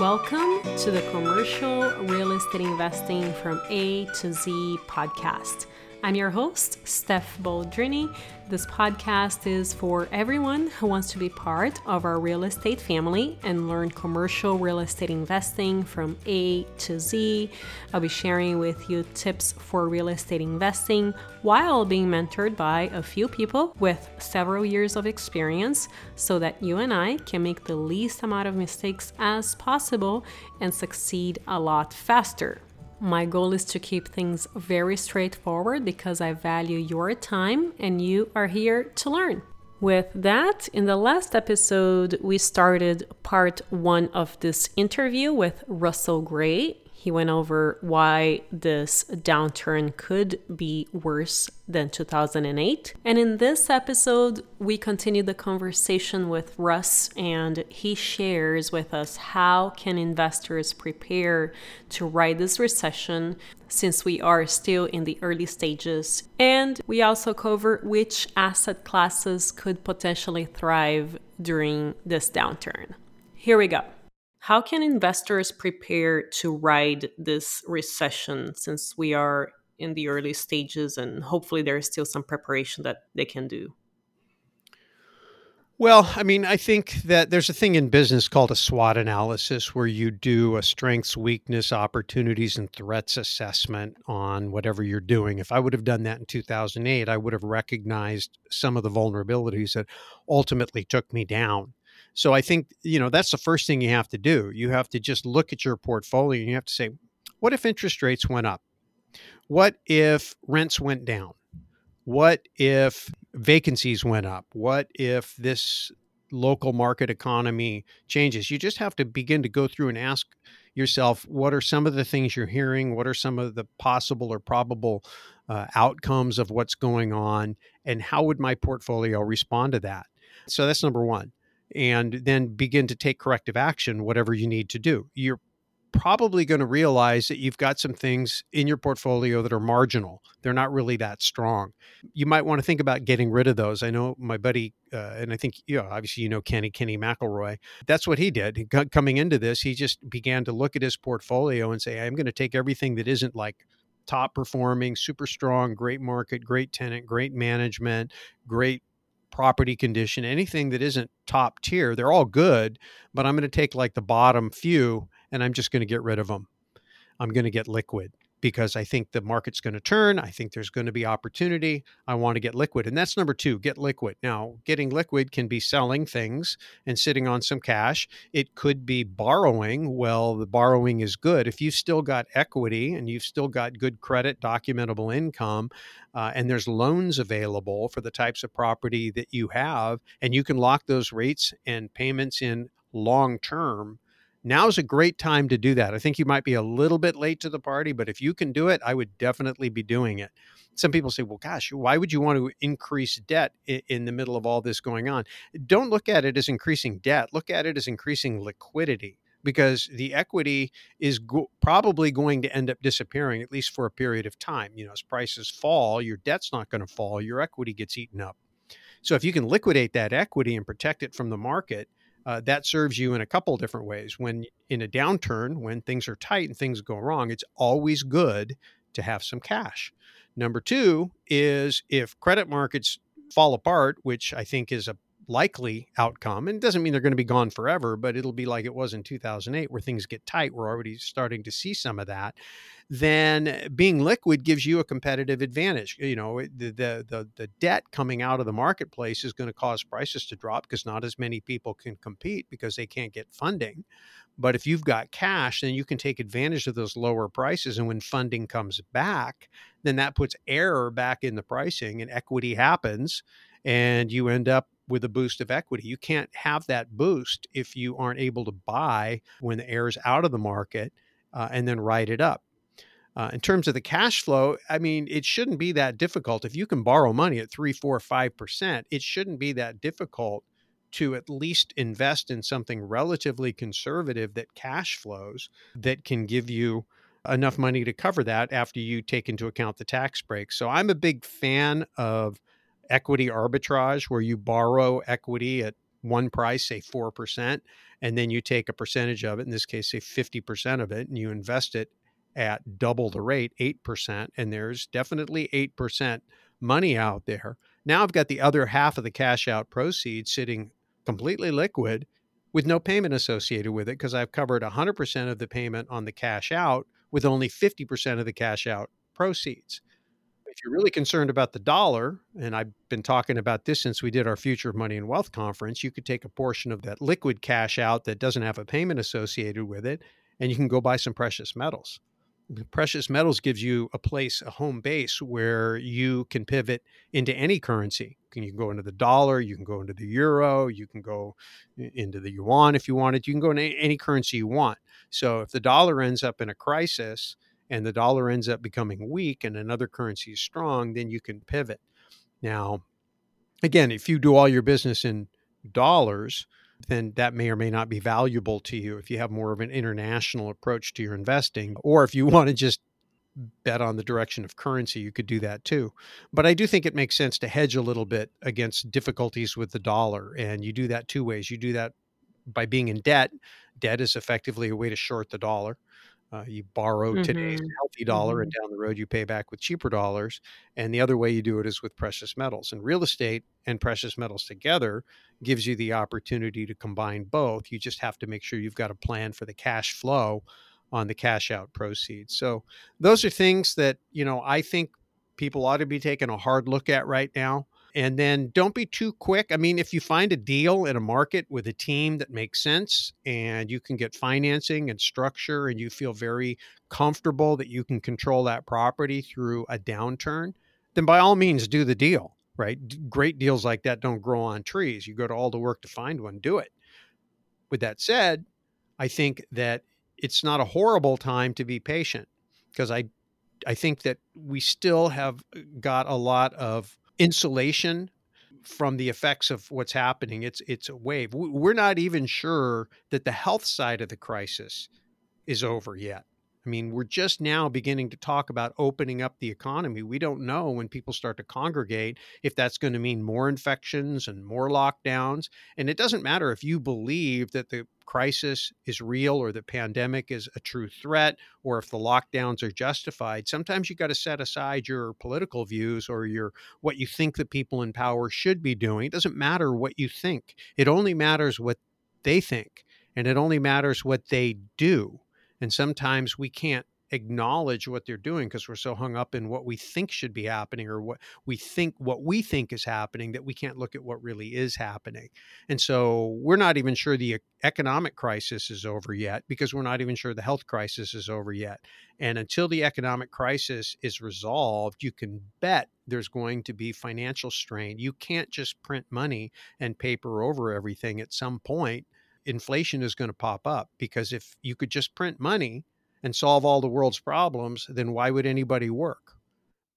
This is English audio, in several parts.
Welcome to the Commercial Real Estate Investing from A to Z podcast. I'm your host, Steph Baldrini. This podcast is for everyone who wants to be part of our real estate family and learn commercial real estate investing from A to Z. I'll be sharing with you tips for real estate investing while being mentored by a few people with several years of experience so that you and I can make the least amount of mistakes as possible and succeed a lot faster. My goal is to keep things very straightforward because I value your time and you are here to learn. With that, in the last episode, we started part one of this interview with Russell Gray, he went over why this downturn could be worse than 2008. And in this episode, we continue the conversation with Russ and he shares with us how can investors prepare to ride this recession since we are still in the early stages. And we also cover which asset classes could potentially thrive during this downturn. Here we go. How can investors prepare to ride this recession since we are in the early stages and hopefully there's still some preparation that they can do? Well, I mean, I think that there's a thing in business called a SWOT analysis where you do a strengths, weakness, opportunities, and threats assessment on whatever you're doing. If I would have done that in 2008, I would have recognized some of the vulnerabilities that ultimately took me down. So I think, you know, that's the first thing you have to do. You have to just look at your portfolio and you have to say, what if interest rates went up? What if rents went down? What if vacancies went up? What if this local market economy changes? You just have to begin to go through and ask yourself what are some of the things you're hearing? What are some of the possible or probable uh, outcomes of what's going on? And how would my portfolio respond to that? So that's number one and then begin to take corrective action, whatever you need to do. You're probably going to realize that you've got some things in your portfolio that are marginal. They're not really that strong. You might want to think about getting rid of those. I know my buddy, uh, and I think, you know, obviously, you know, Kenny, Kenny McElroy. That's what he did. Coming into this, he just began to look at his portfolio and say, I'm going to take everything that isn't like top performing, super strong, great market, great tenant, great management, great property condition, anything that isn't top tier, they're all good, but I'm going to take like the bottom few and I'm just going to get rid of them. I'm going to get liquid because I think the market's going to turn. I think there's going to be opportunity. I want to get liquid. And that's number two get liquid. Now, getting liquid can be selling things and sitting on some cash. It could be borrowing. Well, the borrowing is good. If you've still got equity and you've still got good credit, documentable income, uh, and there's loans available for the types of property that you have, and you can lock those rates and payments in long term now's a great time to do that. I think you might be a little bit late to the party, but if you can do it, I would definitely be doing it. Some people say, well, gosh, why would you want to increase debt in the middle of all this going on? Don't look at it as increasing debt, look at it as increasing liquidity because the equity is go- probably going to end up disappearing at least for a period of time. You know, as prices fall, your debt's not going to fall, your equity gets eaten up. So if you can liquidate that equity and protect it from the market, uh, that serves you in a couple different ways. When in a downturn, when things are tight and things go wrong, it's always good to have some cash. Number two is if credit markets fall apart, which I think is a likely outcome, and it doesn't mean they're going to be gone forever, but it'll be like it was in 2008 where things get tight. We're already starting to see some of that then eh, being liquid gives you a competitive advantage. You know, the the the, the debt coming out of the marketplace is going to cause prices to drop because not as many people can compete because they can't get funding. But if you've got cash, then you can take advantage of those lower prices. And when funding comes back, then that puts error back in the pricing and equity happens and you end up with a boost of equity. You can't have that boost if you aren't able to buy when the air is out of the market uh, and then ride it up. Uh, in terms of the cash flow, I mean, it shouldn't be that difficult. If you can borrow money at three, four, five percent, it shouldn't be that difficult to at least invest in something relatively conservative that cash flows that can give you enough money to cover that after you take into account the tax break. So I'm a big fan of equity arbitrage where you borrow equity at one price, say 4%, and then you take a percentage of it, in this case, say 50% of it, and you invest it at double the rate, 8%, and there's definitely 8% money out there. Now I've got the other half of the cash out proceeds sitting completely liquid with no payment associated with it because I've covered 100% of the payment on the cash out with only 50% of the cash out proceeds. If you're really concerned about the dollar, and I've been talking about this since we did our Future of Money and Wealth conference, you could take a portion of that liquid cash out that doesn't have a payment associated with it, and you can go buy some precious metals precious metals gives you a place, a home base where you can pivot into any currency. You can go into the dollar, you can go into the euro, you can go into the yuan if you wanted. You can go into any currency you want. So if the dollar ends up in a crisis and the dollar ends up becoming weak and another currency is strong, then you can pivot. Now, again, if you do all your business in dollars, then that may or may not be valuable to you if you have more of an international approach to your investing. Or if you want to just bet on the direction of currency, you could do that too. But I do think it makes sense to hedge a little bit against difficulties with the dollar. And you do that two ways. You do that by being in debt. Debt is effectively a way to short the dollar. Uh, you borrow mm-hmm. today's healthy dollar, mm-hmm. and down the road you pay back with cheaper dollars. And the other way you do it is with precious metals. And real estate and precious metals together gives you the opportunity to combine both. You just have to make sure you've got a plan for the cash flow on the cash out proceeds. So those are things that you know I think people ought to be taking a hard look at right now. And then don't be too quick. I mean, if you find a deal in a market with a team that makes sense and you can get financing and structure and you feel very comfortable that you can control that property through a downturn, then by all means do the deal, right? Great deals like that don't grow on trees. You go to all the work to find one, do it. With that said, I think that it's not a horrible time to be patient because I I think that we still have uh, got a lot of insulation from the effects of what's happening. It's it's a wave. We're not even sure that the health side of the crisis is over yet. I mean, we're just now beginning to talk about opening up the economy. We don't know when people start to congregate if that's going to mean more infections and more lockdowns. And it doesn't matter if you believe that the crisis is real or the pandemic is a true threat or if the lockdowns are justified. Sometimes you got to set aside your political views or your what you think the people in power should be doing. It doesn't matter what you think. It only matters what they think and it only matters what they do and sometimes we can't acknowledge what they're doing because we're so hung up in what we think should be happening or what we think what we think is happening that we can't look at what really is happening. And so we're not even sure the economic crisis is over yet because we're not even sure the health crisis is over yet. And until the economic crisis is resolved, you can bet there's going to be financial strain. You can't just print money and paper over everything at some point inflation is going to pop up because if you could just print money and solve all the world's problems, then why would anybody work?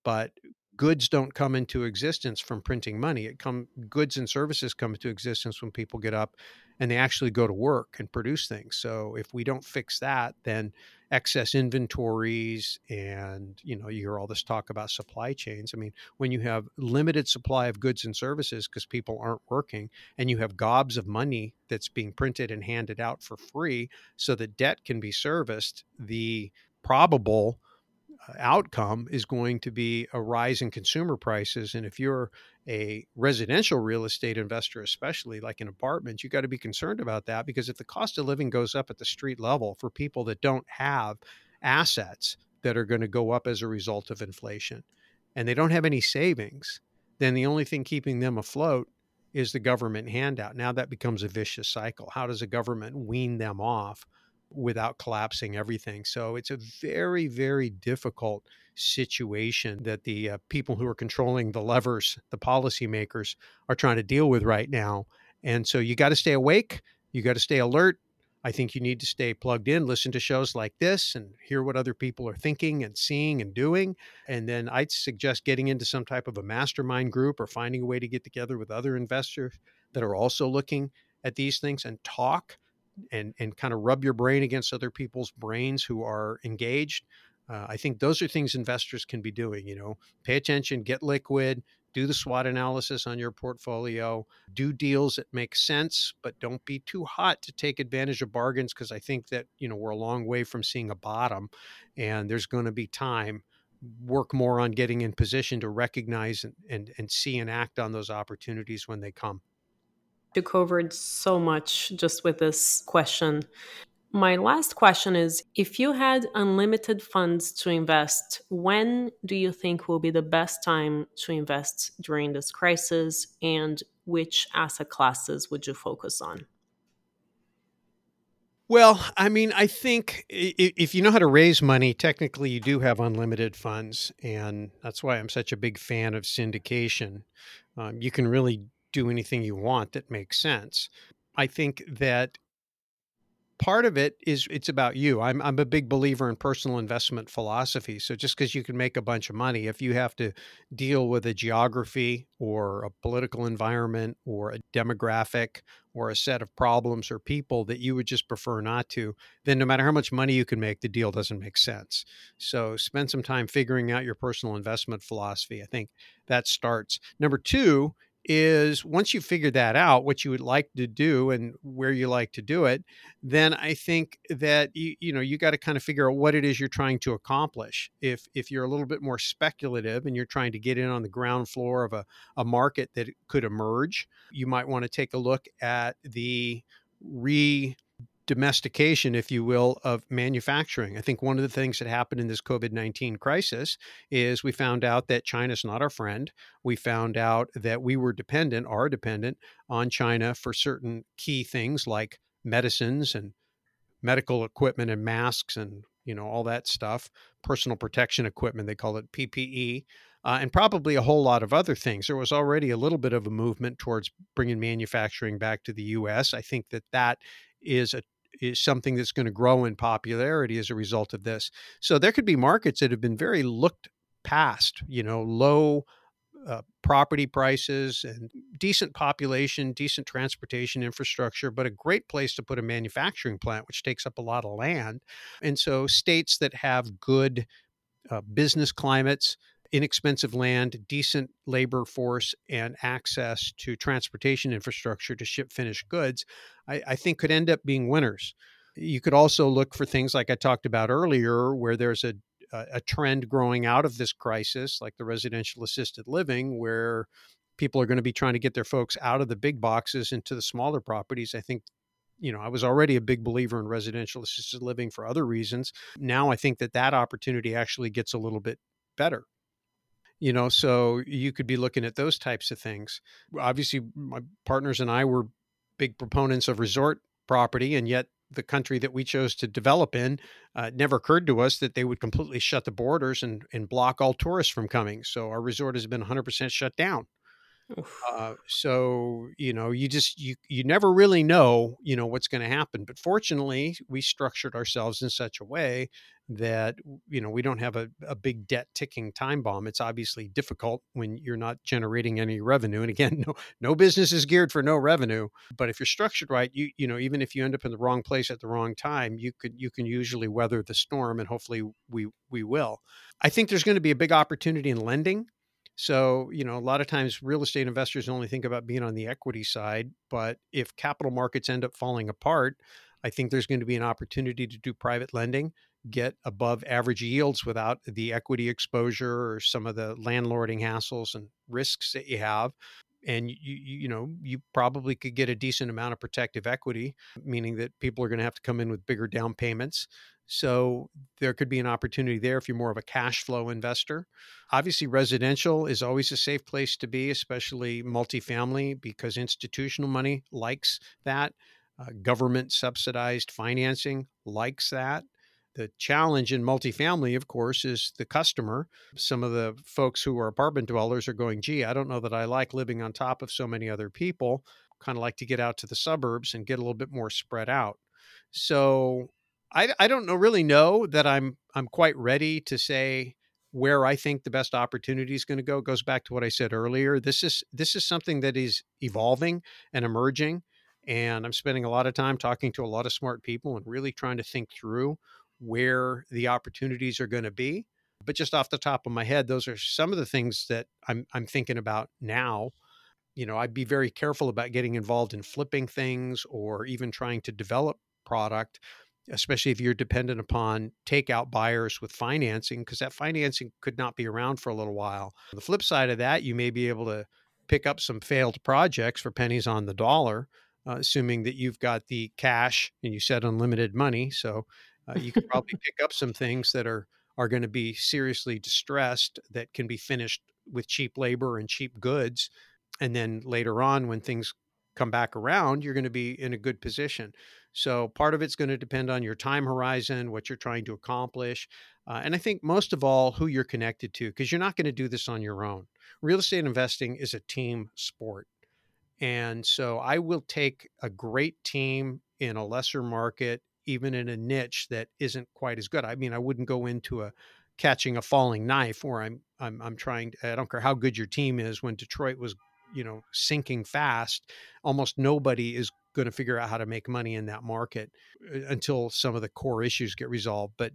But goods don't come into existence from printing money. It come goods and services come into existence when people get up and they actually go to work and produce things. So if we don't fix that, then excess inventories and you know you hear all this talk about supply chains. I mean when you have limited supply of goods and services because people aren't working and you have gobs of money that's being printed and handed out for free so that debt can be serviced the probable outcome is going to be a rise in consumer prices. And if you're a residential real estate investor, especially like in apartments, you got to be concerned about that because if the cost of living goes up at the street level for people that don't have assets that are going to go up as a result of inflation and they don't have any savings, then the only thing keeping them afloat is the government handout. Now that becomes a vicious cycle. How does a government wean them off without collapsing everything. So it's a very, very difficult situation that the uh, people who are controlling the levers, the policymakers, are trying to deal with right now. And so you got to stay awake, you got to stay alert. I think you need to stay plugged in, listen to shows like this, and hear what other people are thinking and seeing and doing. And then I'd suggest getting into some type of a mastermind group or finding a way to get together with other investors that are also looking at these things and talk and and kind of rub your brain against other people's brains who are engaged. Uh, I think those are things investors can be doing. You know, pay attention, get liquid, do the SWOT analysis on your portfolio, do deals that make sense, but don't be too hot to take advantage of bargains because I think that, you know, we're a long way from seeing a bottom and there's going to be time work more on getting in position to recognize and, and, and see and act on those opportunities when they come. You covered so much just with this question. My last question is if you had unlimited funds to invest, when do you think will be the best time to invest during this crisis and which asset classes would you focus on? Well, I mean, I think if you know how to raise money, technically you do have unlimited funds. And that's why I'm such a big fan of syndication. Um, you can really do anything you want that makes sense. I think that part of it is it's about you. I'm I'm a big believer in personal investment philosophy. So just because you can make a bunch of money, if you have to deal with a geography or a political environment or a demographic or a set of problems or people that you would just prefer not to, then no matter how much money you can make, the deal doesn't make sense. So spend some time figuring out your personal investment philosophy. I think that starts. Number two is once you figure that out, what you would like to do and where you like to do it, then I think that you you know you got to kind of figure out what it is you're trying to accomplish. If if you're a little bit more speculative and you're trying to get in on the ground floor of a, a market that could emerge, you might want to take a look at the re domestication, if you will, of manufacturing. I think one of the things that happened in this COVID 19 crisis is we found out that China's not our friend. We found out that we were dependent, are dependent on China for certain key things like medicines and medical equipment and masks and you know all that stuff personal protection equipment they call it ppe uh, and probably a whole lot of other things there was already a little bit of a movement towards bringing manufacturing back to the us i think that that is a is something that's going to grow in popularity as a result of this. So there could be markets that have been very looked past, you know, low uh, property prices and decent population, decent transportation infrastructure, but a great place to put a manufacturing plant, which takes up a lot of land. And so states that have good uh, business climates, inexpensive land, decent labor force, and access to transportation infrastructure to ship finished goods I, I think could end up being winners. You could also look for things like I talked about earlier, where there's a a trend growing out of this crisis, like the residential assisted living, where people are going to be trying to get their folks out of the big boxes into the smaller properties. I think, you know, I was already a big believer in residential assisted living for other reasons. Now I think that that opportunity actually gets a little bit better. You know, so you could be looking at those types of things. Obviously, my partners and I were big proponents of resort property, and yet the country that we chose to develop in uh, never occurred to us that they would completely shut the borders and, and block all tourists from coming. So our resort has been 100% shut down. Uh, so you know, you just you you never really know you know what's going to happen. But fortunately, we structured ourselves in such a way that you know we don't have a, a big debt ticking time bomb. It's obviously difficult when you're not generating any revenue. And again, no no business is geared for no revenue. But if you're structured right, you you know even if you end up in the wrong place at the wrong time, you could you can usually weather the storm, and hopefully we we will. I think there's going to be a big opportunity in lending so, you know, a lot of times real estate investors only think about being on the equity side, but if capital markets end up falling apart, I think there's going to be an opportunity to do private lending, get above average yields without the equity exposure or some of the landlording hassles and risks that you have and you you know you probably could get a decent amount of protective equity meaning that people are going to have to come in with bigger down payments so there could be an opportunity there if you're more of a cash flow investor. Obviously, residential is always a safe place to be, especially multifamily, because institutional money likes that. Uh, government subsidized financing likes that. The challenge in multifamily, of course, is the customer. Some of the folks who are apartment dwellers are going, gee, I don't know that I like living on top of so many other people. Kind of like to get out to the suburbs and get a little bit more spread out. So I, I don't know really know that I'm I'm quite ready to say where I think the best opportunity is going to go. It goes back to what I said earlier. This is this is something that is evolving and emerging, and I'm spending a lot of time talking to a lot of smart people and really trying to think through where the opportunities are going to be. But just off the top of my head, those are some of the things that I'm I'm thinking about now. You know, I'd be very careful about getting involved in flipping things or even trying to develop product, especially if you're dependent upon takeout buyers with financing, because that financing could not be around for a little while. On the flip side of that, you may be able to pick up some failed projects for pennies on the dollar, uh, assuming that you've got the cash and you said unlimited money. So uh, you could probably pick up some things that are are going to be seriously distressed that can be finished with cheap labor and cheap goods. And then later on, when things come back around, you're going to be in a good position. So part of it's going to depend on your time horizon, what you're trying to accomplish. Uh, and I think most of all, who you're connected to, because you're not going to do this on your own. Real estate investing is a team sport. And so I will take a great team in a lesser market even in a niche that isn't quite as good. I mean, I wouldn't go into a catching a falling knife where I'm I'm I'm trying to, I don't care how good your team is when Detroit was, you know, sinking fast, almost nobody is going to figure out how to make money in that market uh, until some of the core issues get resolved. But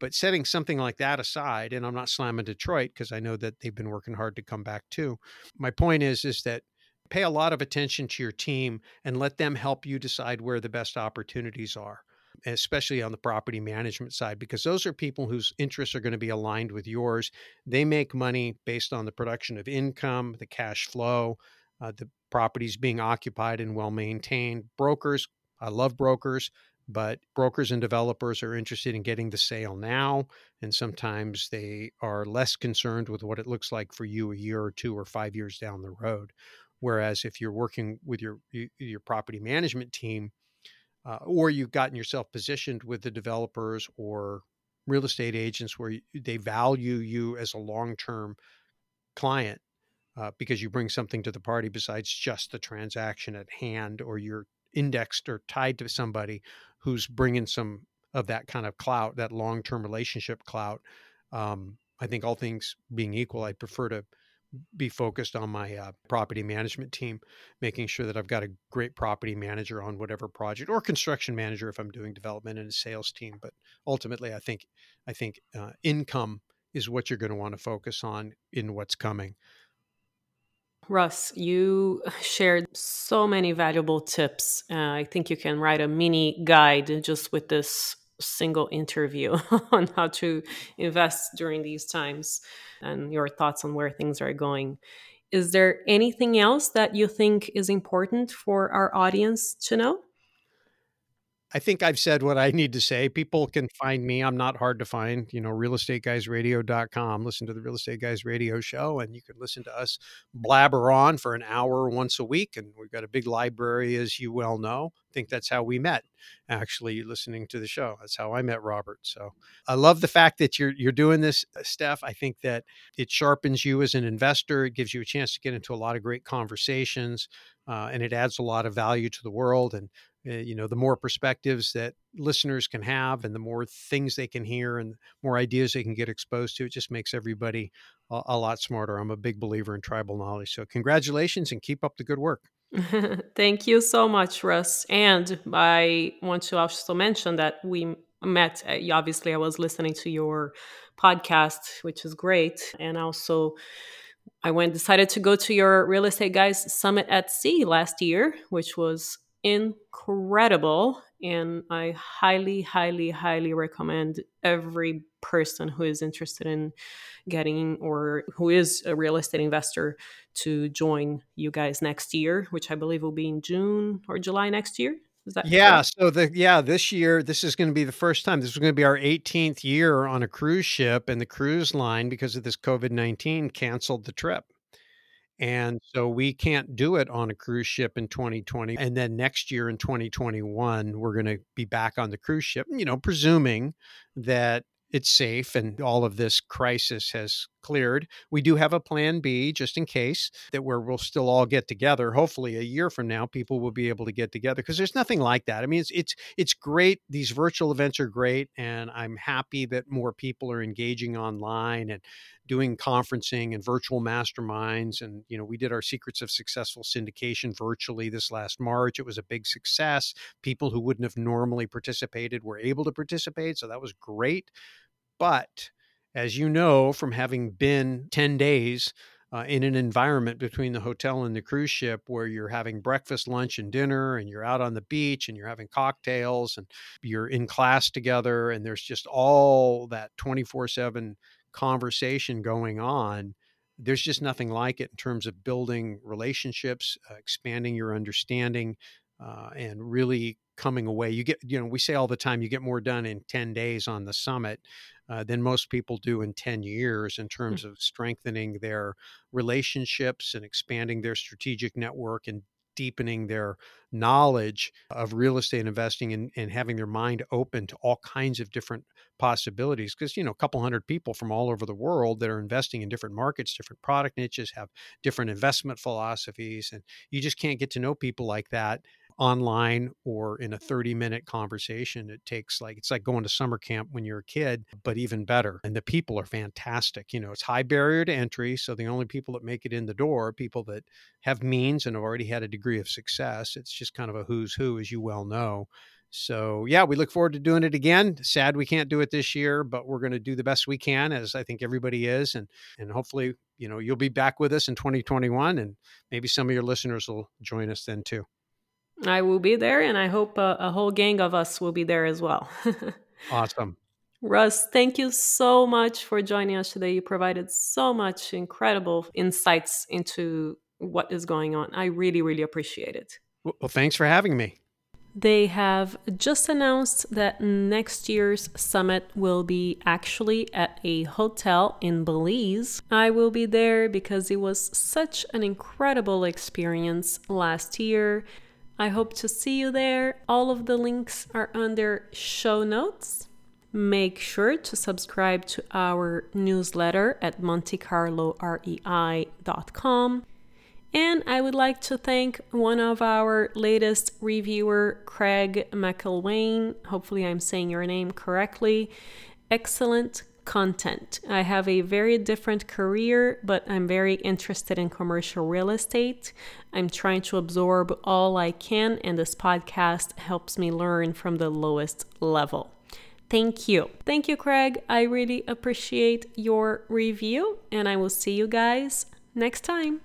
but setting something like that aside, and I'm not slamming Detroit because I know that they've been working hard to come back too. My point is is that pay a lot of attention to your team and let them help you decide where the best opportunities are especially on the property management side, because those are people whose interests are going to be aligned with yours. They make money based on the production of income, the cash flow, uh, the properties being occupied and well maintained. Brokers, I love brokers, but brokers and developers are interested in getting the sale now. And sometimes they are less concerned with what it looks like for you a year or two or five years down the road. Whereas if you're working with your your property management team, uh, or you've gotten yourself positioned with the developers or real estate agents where they value you as a long-term client uh, because you bring something to the party besides just the transaction at hand or you're indexed or tied to somebody who's bringing some of that kind of clout that long-term relationship clout um, i think all things being equal i'd prefer to be focused on my uh, property management team, making sure that I've got a great property manager on whatever project or construction manager if I'm doing development and a sales team. But ultimately, I think I think uh, income is what you're going to want to focus on in what's coming. Russ, you shared so many valuable tips. Uh, I think you can write a mini guide just with this single interview on how to invest during these times and your thoughts on where things are going. Is there anything else that you think is important for our audience to know? I think I've said what I need to say. People can find me. I'm not hard to find, you know, realestateguysradio.com. Listen to the Real Estate Guys radio show and you can listen to us blabber on for an hour once a week. And we've got a big library, as you well know. Think that's how we met, actually, listening to the show. That's how I met Robert. So I love the fact that you're you're doing this, uh, Steph. I think that it sharpens you as an investor. It gives you a chance to get into a lot of great conversations. Uh, and it adds a lot of value to the world. And uh, you know the more perspectives that listeners can have and the more things they can hear and more ideas they can get exposed to it just makes everybody a, a lot smarter i'm a big believer in tribal knowledge so congratulations and keep up the good work thank you so much russ. And i want to also mention that we met uh, obviously i was listening to your podcast which is great. And also I went decided to go to your real estate guys summit at sea last year, which was incredible. And I highly, highly, highly recommend every person who is interested in getting or who is a real estate investor to join you guys next year, which I believe will be in June or July next year. Is that yeah? Correct? So the yeah, this year this is going to be the first time. This is going to be our 18th year on a cruise ship, and the cruise line because of this COVID 19 canceled the trip. And so we can't do it on a cruise ship in 2020. And then next year in 2021, we're going to be back on the cruise ship, you know, presuming that it's safe and all of this crisis has cleared. We do have a plan B just in case that where we'll still all get together. Hopefully a year from now people will be able to get together because there's nothing like that. I mean it's it's it's great. These virtual events are great and I'm happy that more people are engaging online and doing conferencing and virtual masterminds and you know we did our secrets of successful syndication virtually this last march. It was a big success. People who wouldn't have normally participated were able to participate so that was great. But as you know from having been 10 days uh, in an environment between the hotel and the cruise ship where you're having breakfast, lunch, and dinner, and you're out on the beach and you're having cocktails and you're in class together, and there's just all that 24 7 conversation going on. There's just nothing like it in terms of building relationships, uh, expanding your understanding, uh, and really coming away. You get, you know, we say all the time, you get more done in 10 days on the summit uh, than most people do in 10 years in hmm. terms mm-hmm. of strengthening their relationships and expanding their strategic network and deepening their knowledge of real estate investing and, and having their mind open to all kinds of different possibilities because you know a couple hundred people from all over the world that are investing in different markets different product niches have different investment philosophies and you just can't get to know people like that online or in a 30 minute conversation. It takes like, it's like going to summer camp when you're a kid, but even better. And the people are fantastic. You know, it's high barrier to entry. So the only people that make it in the door are people that have means and have already had a degree of success. It's just kind of a who's who, as you well know. So yeah, we look forward to doing it again. Sad we can't do it this year, but we're going to do the best we can, as I think everybody is, and and hopefully, you know, you'll be back with us in 2021, and maybe some of your listeners will join us then too. I will be there, and I hope a, a whole gang of us will be there as well. awesome. Russ, thank you so much for joining us today. You provided so much incredible insights into what is going on. I really, really appreciate it. Well, thanks for having me. They have just announced that next year's summit will be actually at a hotel in Belize. I will be there because it was such an incredible experience last year. I hope to see you there. All of the links are under show notes. Make sure to subscribe to our newsletter at montecarlorei.com. And I would like to thank one of our latest reviewer, Craig McElwain. Hopefully, I'm saying your name correctly. Excellent content. I have a very different career, but I'm very interested in commercial real estate. I'm trying to absorb all I can, and this podcast helps me learn from the lowest level. Thank you. Thank you, Craig. I really appreciate your review, and I will see you guys next time.